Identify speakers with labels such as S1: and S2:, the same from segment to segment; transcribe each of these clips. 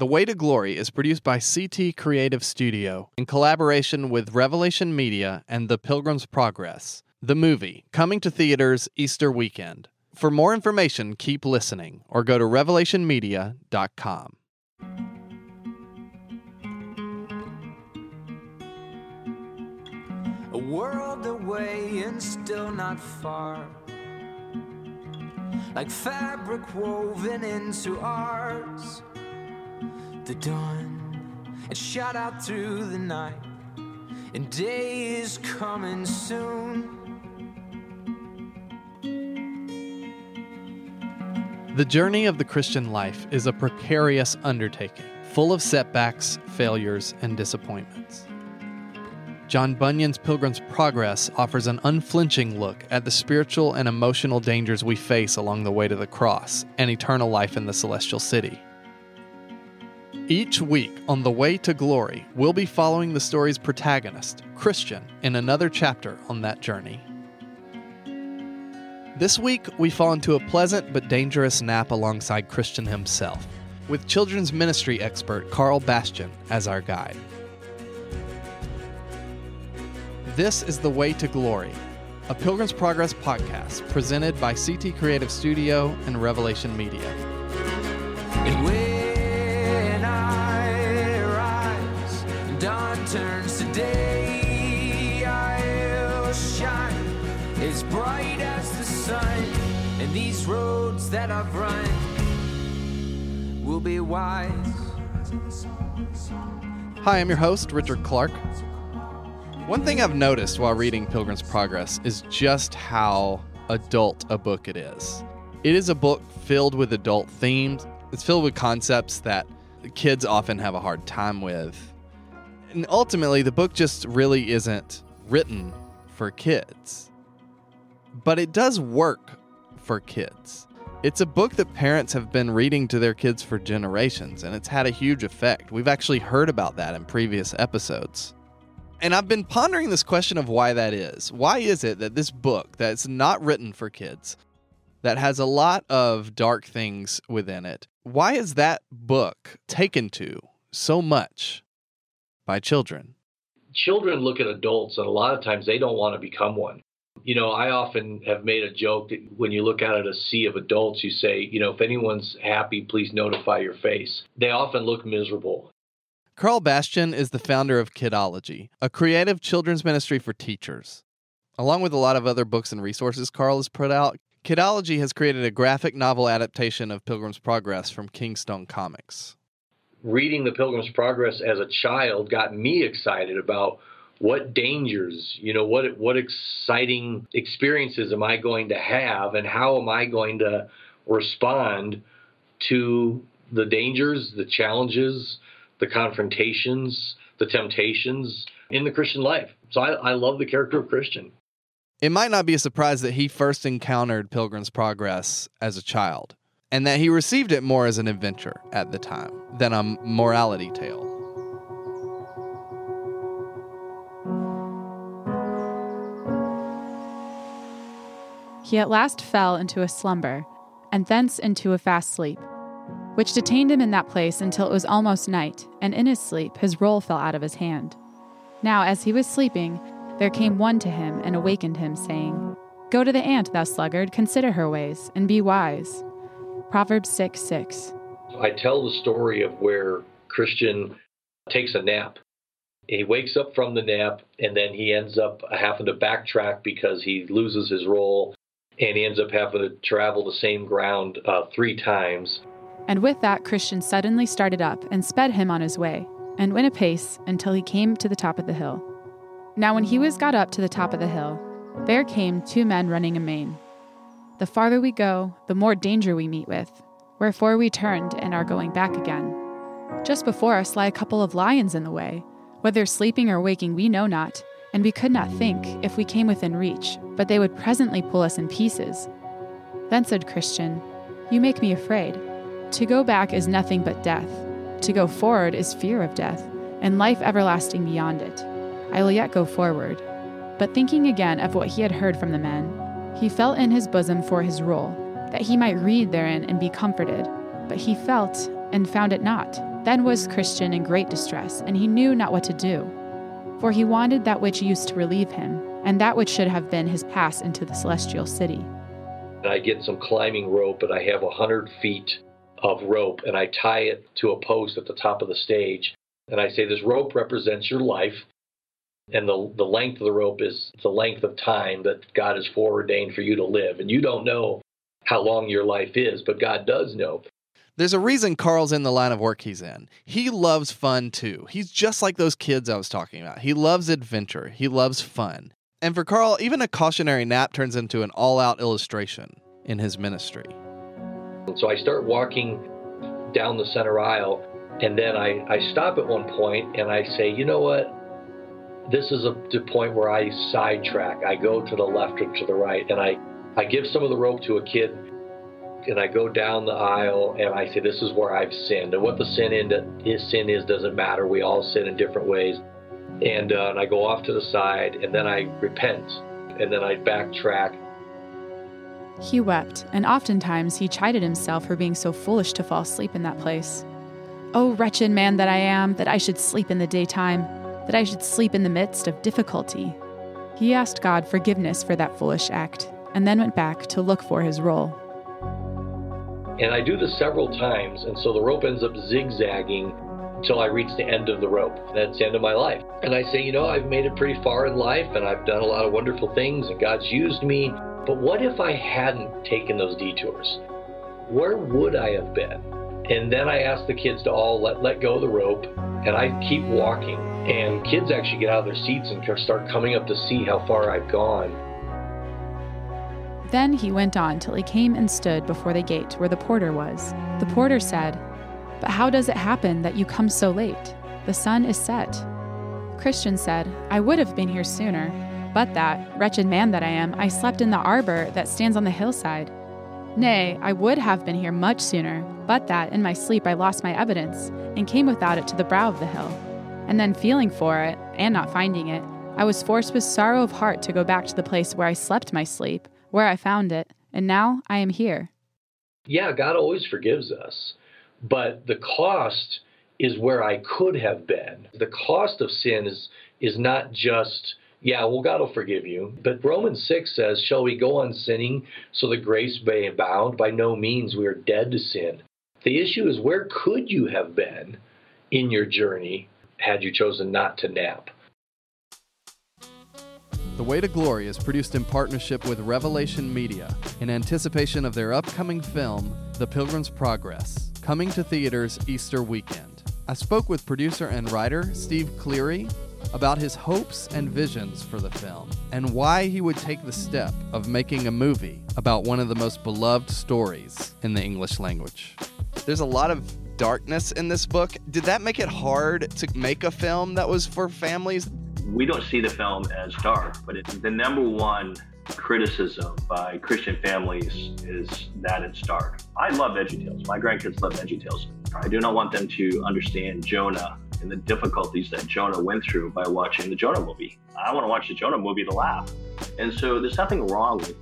S1: The Way to Glory is produced by CT Creative Studio in collaboration with Revelation Media and The Pilgrim's Progress, the movie, coming to theaters Easter weekend. For more information, keep listening or go to revelationmedia.com.
S2: A world away and still not far. Like fabric woven into ours. The dawn, it shot out through the night. And day is coming soon.
S1: The journey of the Christian life is a precarious undertaking, full of setbacks, failures, and disappointments. John Bunyan's Pilgrim's Progress offers an unflinching look at the spiritual and emotional dangers we face along the way to the cross and eternal life in the celestial city. Each week on The Way to Glory, we'll be following the story's protagonist, Christian, in another chapter on that journey. This week, we fall into a pleasant but dangerous nap alongside Christian himself, with children's ministry expert Karl Bastian as our guide. This is The Way to Glory, a Pilgrim's Progress podcast presented by CT Creative Studio and Revelation Media.
S2: Dawn turns to day, I'll shine as bright as the sun. And these roads that I've run will be wise.
S1: Hi, I'm your host, Richard Clark. One thing I've noticed while reading Pilgrim's Progress is just how adult a book it is. It is a book filled with adult themes, it's filled with concepts that kids often have a hard time with. And ultimately, the book just really isn't written for kids. But it does work for kids. It's a book that parents have been reading to their kids for generations, and it's had a huge effect. We've actually heard about that in previous episodes. And I've been pondering this question of why that is. Why is it that this book that's not written for kids, that has a lot of dark things within it, why is that book taken to so much by children?
S3: children look at adults and a lot of times they don't want to become one. You know, I often have made a joke that when you look out at a sea of adults, you say, you know, if anyone's happy, please notify your face. They often look miserable.
S1: Karl Bastian is the founder of Kidology, a creative children's ministry for teachers. Along with a lot of other books and resources Karl has put out, Kidology has created a graphic novel adaptation of Pilgrim's Progress from Kingstone Comics.
S3: Reading The Pilgrim's Progress as a child got me excited about what dangers, you know, what what exciting experiences am I going to have and how am I going to respond to the dangers, the challenges, the confrontations, the temptations in the Christian life. So I, I love the character of Christian.
S1: It might not be a surprise that he first encountered Pilgrim's Progress as a child, and that he received it more as an adventure at the time than a morality tale.
S4: He at last fell into a slumber, and thence into a fast sleep, which detained him in that place until it was almost night, and in his sleep his roll fell out of his hand. Now, as he was sleeping, there came one to him and awakened him, saying, Go to the ant, thou sluggard, consider her ways, and be wise. Proverbs 6 6.
S3: I tell the story of where Christian takes a nap. He wakes up from the nap and then he ends up having to backtrack because he loses his roll and he ends up having to travel the same ground uh, three times.
S4: And with that, Christian suddenly started up and sped him on his way, and went apace until he came to the top of the hill. Now, when he was got up to the top of the hill, there came two men running amain. The farther we go, the more danger we meet with, wherefore we turned and are going back again. Just before us lie a couple of lions in the way. Whether sleeping or waking, we know not, and we could not think if we came within reach, but they would presently pull us in pieces. Then said Christian, You make me afraid. To go back is nothing but death. To go forward is fear of death, and life everlasting beyond it. I will yet go forward. But thinking again of what he had heard from the men, he felt in his bosom for his roll, that he might read therein and be comforted. But he felt, and found it not. Then was Christian in great distress, and he knew not what to do. For he wanted that which used to relieve him, and that which should have been his pass into the celestial city.
S3: I get some climbing rope, and I have a hundred feet of rope, and I tie it to a post at the top of the stage. And I say, This rope represents your life, and the, the length of the rope is the length of time that God has foreordained for you to live. And you don't know how long your life is, but God does know.
S1: There's a reason Karl's in the line of work he's in. He loves fun too. He's just like those kids I was talking about. He loves adventure, he loves fun. And for Karl, even a cautionary nap turns into an all out illustration in his ministry.
S3: And so I start walking down the center aisle, and then I, I stop at one point and I say, you know what? This is a, the point where I sidetrack. I go to the left or to the right, and I, I give some of the rope to a kid and I go down the aisle and I say, This is where I've sinned. And what the sin in his sin is doesn't matter. We all sin in different ways. And, uh, and I go off to the side and then I repent and then I backtrack.
S4: He wept, and oftentimes he chided himself for being so foolish to fall asleep in that place. Oh, wretched man that I am, that I should sleep in the daytime, that I should sleep in the midst of difficulty. He asked God forgiveness for that foolish act, and then went back to look for his roll.
S3: And I do this several times, and so the rope ends up zigzagging until I reach the end of the rope. That's the end of my life. And I say, you know, I've made it pretty far in life, and I've done a lot of wonderful things, and God's used me. But what if I hadn't taken those detours? Where would I have been? And then I ask the kids to all let, let go of the rope, and I keep walking. And kids actually get out of their seats and start coming up to see how far I've gone.
S4: Then he went on till he came and stood before the gate where the porter was. The porter said, But how does it happen that you come so late? The sun is set. Christian said, I would have been here sooner, but that, wretched man that I am, I slept in the arbor that stands on the hillside. Nay, I would have been here much sooner, but that in my sleep I lost my evidence, and came without it to the brow of the hill. And then feeling for it, and not finding it, I was forced with sorrow of heart to go back to the place where I slept my sleep where I found it, and now I am here.
S3: Yeah, God always forgives us, but the cost is where I could have been. The cost of sin is is not just yeah, well, God will forgive you. But Romans 6 says, Shall we go on sinning so that grace may abound? By no means, we are dead to sin. The issue is, where could you have been in your journey had you chosen not to nap?
S1: The Way to Glory is produced in partnership with Revelation Media in anticipation of their upcoming film, The Pilgrim's Progress, coming to theaters Easter weekend. I spoke with producer and writer Steve Cleary about his hopes and visions for the film and why he would take the step of making a movie about one of the most beloved stories in the English language. There's a lot of darkness in this book. Did that make it hard to make a film that was for families?
S5: we don't see the film as dark, but it, the number one criticism by Christian families is that it's dark. I love VeggieTales. My grandkids love VeggieTales. I do not want them to understand Jonah and the difficulties that Jonah went through by watching the Jonah movie. I want to watch the Jonah movie to laugh. And so there's nothing wrong with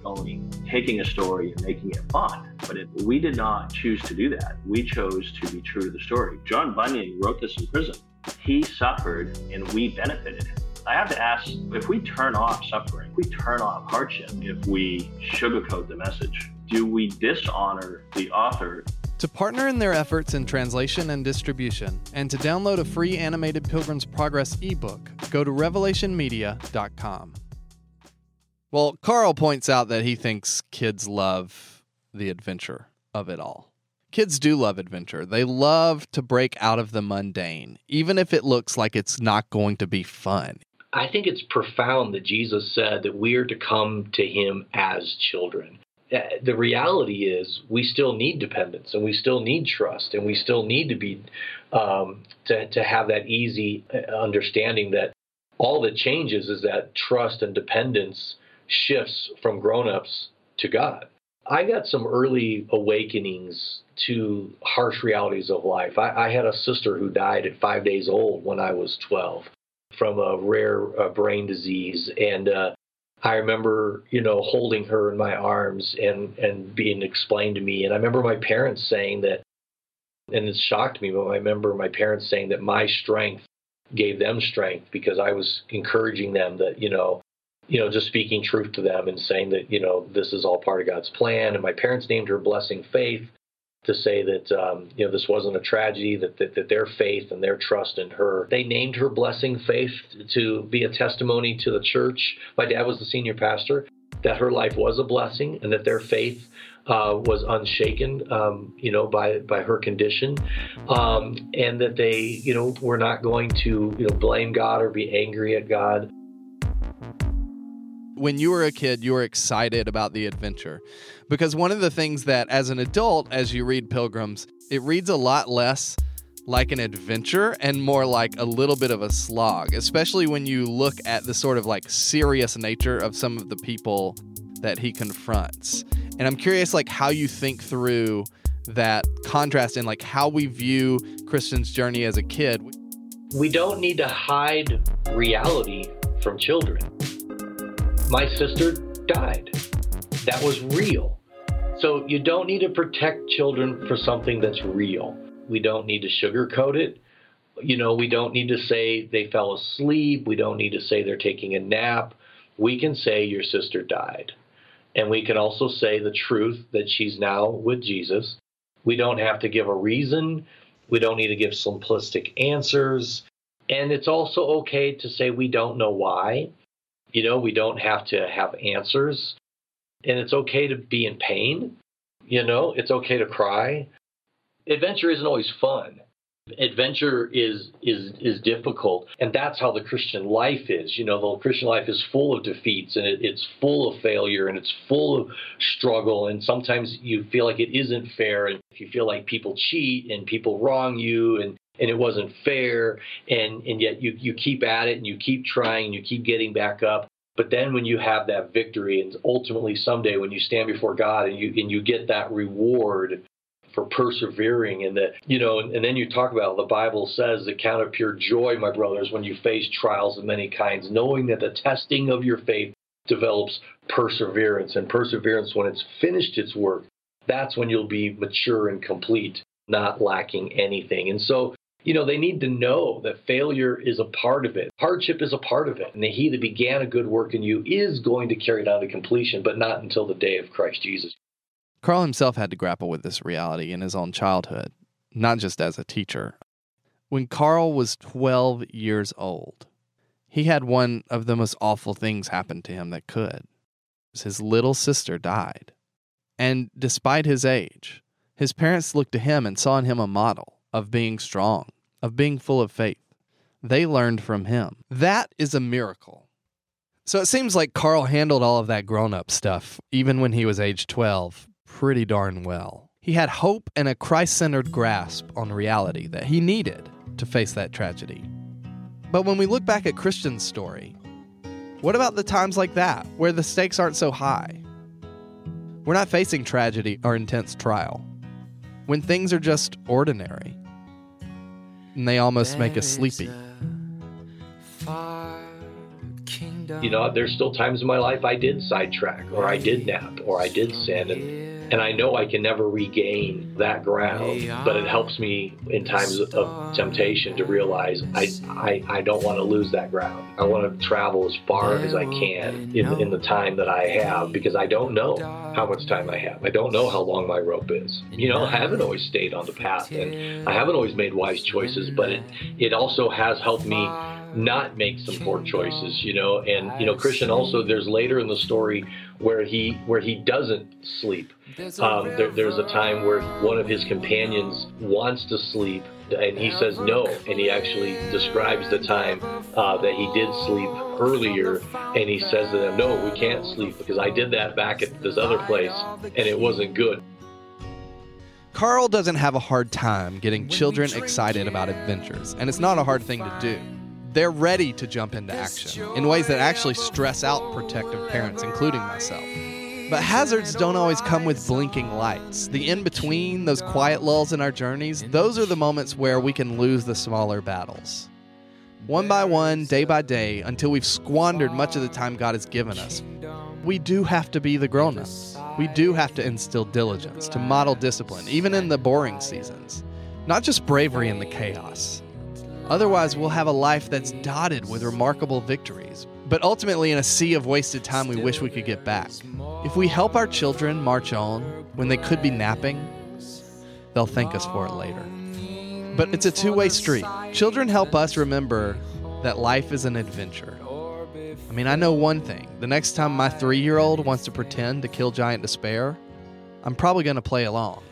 S5: taking a story and making it fun. But it, we did not choose to do that. We chose to be true to the story. John Bunyan wrote this in prison. He suffered and we benefited. I have to ask if we turn off suffering, if we turn off hardship, if we sugarcoat the message, do we dishonor the author?
S1: To partner in their efforts in translation and distribution, and to download a free animated Pilgrim's Progress ebook, go to revelationmedia.com. Well, Karl points out that he thinks kids love the adventure of it all. Kids do love adventure. They love to break out of the mundane, even if it looks like it's not going to be fun.
S3: I think it's profound that Jesus said that we are to come to him as children. Uh, the reality is we still need dependence and we still need trust and we still need to be um, to, to have that easy uh, understanding that all that changes is that trust and dependence shifts from grown-ups to God. I got some early awakenings to harsh realities of life. I, I had a sister who died at five days old when I was 12 from a rare uh, brain disease, and uh, I remember, you know, holding her in my arms and and being explained to me. And I remember my parents saying that And it shocked me, but I remember my parents saying that my strength gave them strength because I was encouraging them that, you know, you know, just speaking truth to them and saying that, you know, this is all part of God's plan. And my parents named her Blessing Faith to say that, um, you know, this wasn't a tragedy, that, that, that their faith and their trust in her, they named her Blessing Faith to be a testimony to the church. My dad was the senior pastor, that her life was a blessing and that their faith uh, was unshaken, um, you know, by by her condition, um, and that they, you know, were not going to, you know, blame God or be angry at God
S1: when you were a kid, you were excited about the adventure. Because one of the things that, as an adult, as you read Pilgrims, it reads a lot less like an adventure and more like a little bit of a slog, especially when you look at the sort of like serious nature of some of the people that he confronts. And I'm curious, like, how you think through that contrast and like how we view Christian's journey as a kid.
S3: We don't need to hide reality from children my sister died. That was real. So you don't need to protect children for something that's real. We don't need to sugarcoat it. You know, we don't need to say they fell asleep. We don't need to say they're taking a nap. We can say your sister died. And we can also say the truth that she's now with Jesus. We don't have to give a reason. We don't need to give simplistic answers. And it's also okay to say we don't know why. You know, we don't have to have answers. And it's okay to be in pain. You know, it's okay to cry. Adventure isn't always fun. Adventure is is is difficult, and that's how the Christian life is. You know, the Christian life is full of defeats, and it, it's full of failure, and it's full of struggle. And sometimes you feel like it isn't fair, and if you feel like people cheat and people wrong you, and and it wasn't fair and and yet you you keep at it and you keep trying and you keep getting back up. But then when you have that victory and ultimately someday when you stand before God and you and you get that reward for persevering and that you know and, and then you talk about the bible says the count of pure joy my brothers when you face trials of many kinds knowing that the testing of your faith develops perseverance and perseverance when it's finished its work that's when you'll be mature and complete not lacking anything. And so you know, they need to know that failure is a part of it. Hardship is a part of it. And that he that began a good work in you is going to carry it on to completion, but not until the day of Christ Jesus.
S1: Karl himself had to grapple with this reality in his own childhood, not just as a teacher. When Karl was 12 years old, he had one of the most awful things happen to him that could. His little sister died. And despite his age, his parents looked to him and saw in him a model of being strong of being full of faith. They learned from him. That is a miracle. So it seems like Karl handled all of that grown up stuff, even when he was age 12, pretty darn well. He had hope and a Christ centered grasp on reality that he needed to face that tragedy. But when we look back at Christian's story, what about the times like that where the stakes aren't so high? We're not facing tragedy or intense trial. When things are just ordinary, and they almost make us sleepy.
S3: Uh, You know, there's still times in my life I did sidetrack, or I did nap, or I did sin, and and I know I can never regain that ground, but it helps me in times of temptation to realize I, I, I don't want to lose that ground. I want to travel as far as I can in, in the time that I have because I don't know how much time I have. I don't know how long my rope is. You know, I haven't always stayed on the path and I haven't always made wise choices, but it, it also has helped me not make some poor choices, you know. And you know, Christian also there's later in the story where he where he doesn't sleep. Um, there, there's a time where one of his companions wants to sleep, and he says no, and he actually describes the time uh, that he did sleep earlier, and he says to them, "No, we can't sleep because I did that back at this other place, and it wasn't good."
S1: Karl doesn't have a hard time getting children excited about adventures, and it's not a hard thing to do they're ready to jump into action in ways that actually stress out protective parents, including myself. But hazards don't always come with blinking lights. The in between, those quiet lulls in our journeys, those are the moments where we can lose the smaller battles. One by one, day by day, until we've squandered much of the time God has given us, we do have to be the grown ups. We do have to instill diligence, to model discipline, even in the boring seasons. not just bravery in the chaos. Otherwise, we'll have a life that's dotted with remarkable victories, but ultimately in a sea of wasted time we wish we could get back. If we help our children march on when they could be napping, they'll thank us for it later. But it's a two way street. Children help us remember that life is an adventure. I mean, I know one thing the next time my three year old wants to pretend to kill Giant Despair, I'm probably going to play along.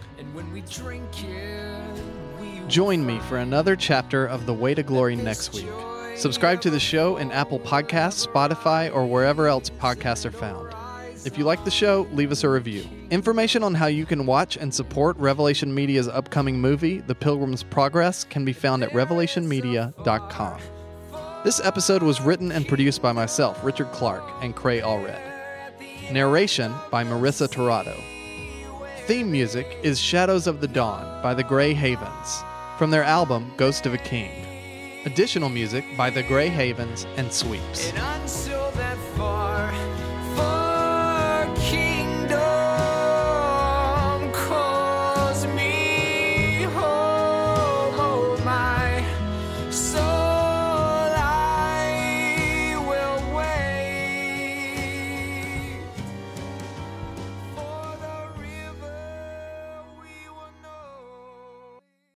S1: Join me for another chapter of The Way to Glory next week. Subscribe to the show in Apple Podcasts, Spotify, or wherever else podcasts are found. If you like the show, leave us a review. Information on how you can watch and support Revelation Media's upcoming movie, The Pilgrim's Progress, can be found at revelationmedia.com. This episode was written and produced by myself, Richard Clark, and Cray Allred. Narration by Marissa Torrado. Theme music is Shadows of the Dawn by the Gray Havens from their album Ghost of a King. Additional music by the Gray Havens and Sweeps.
S2: And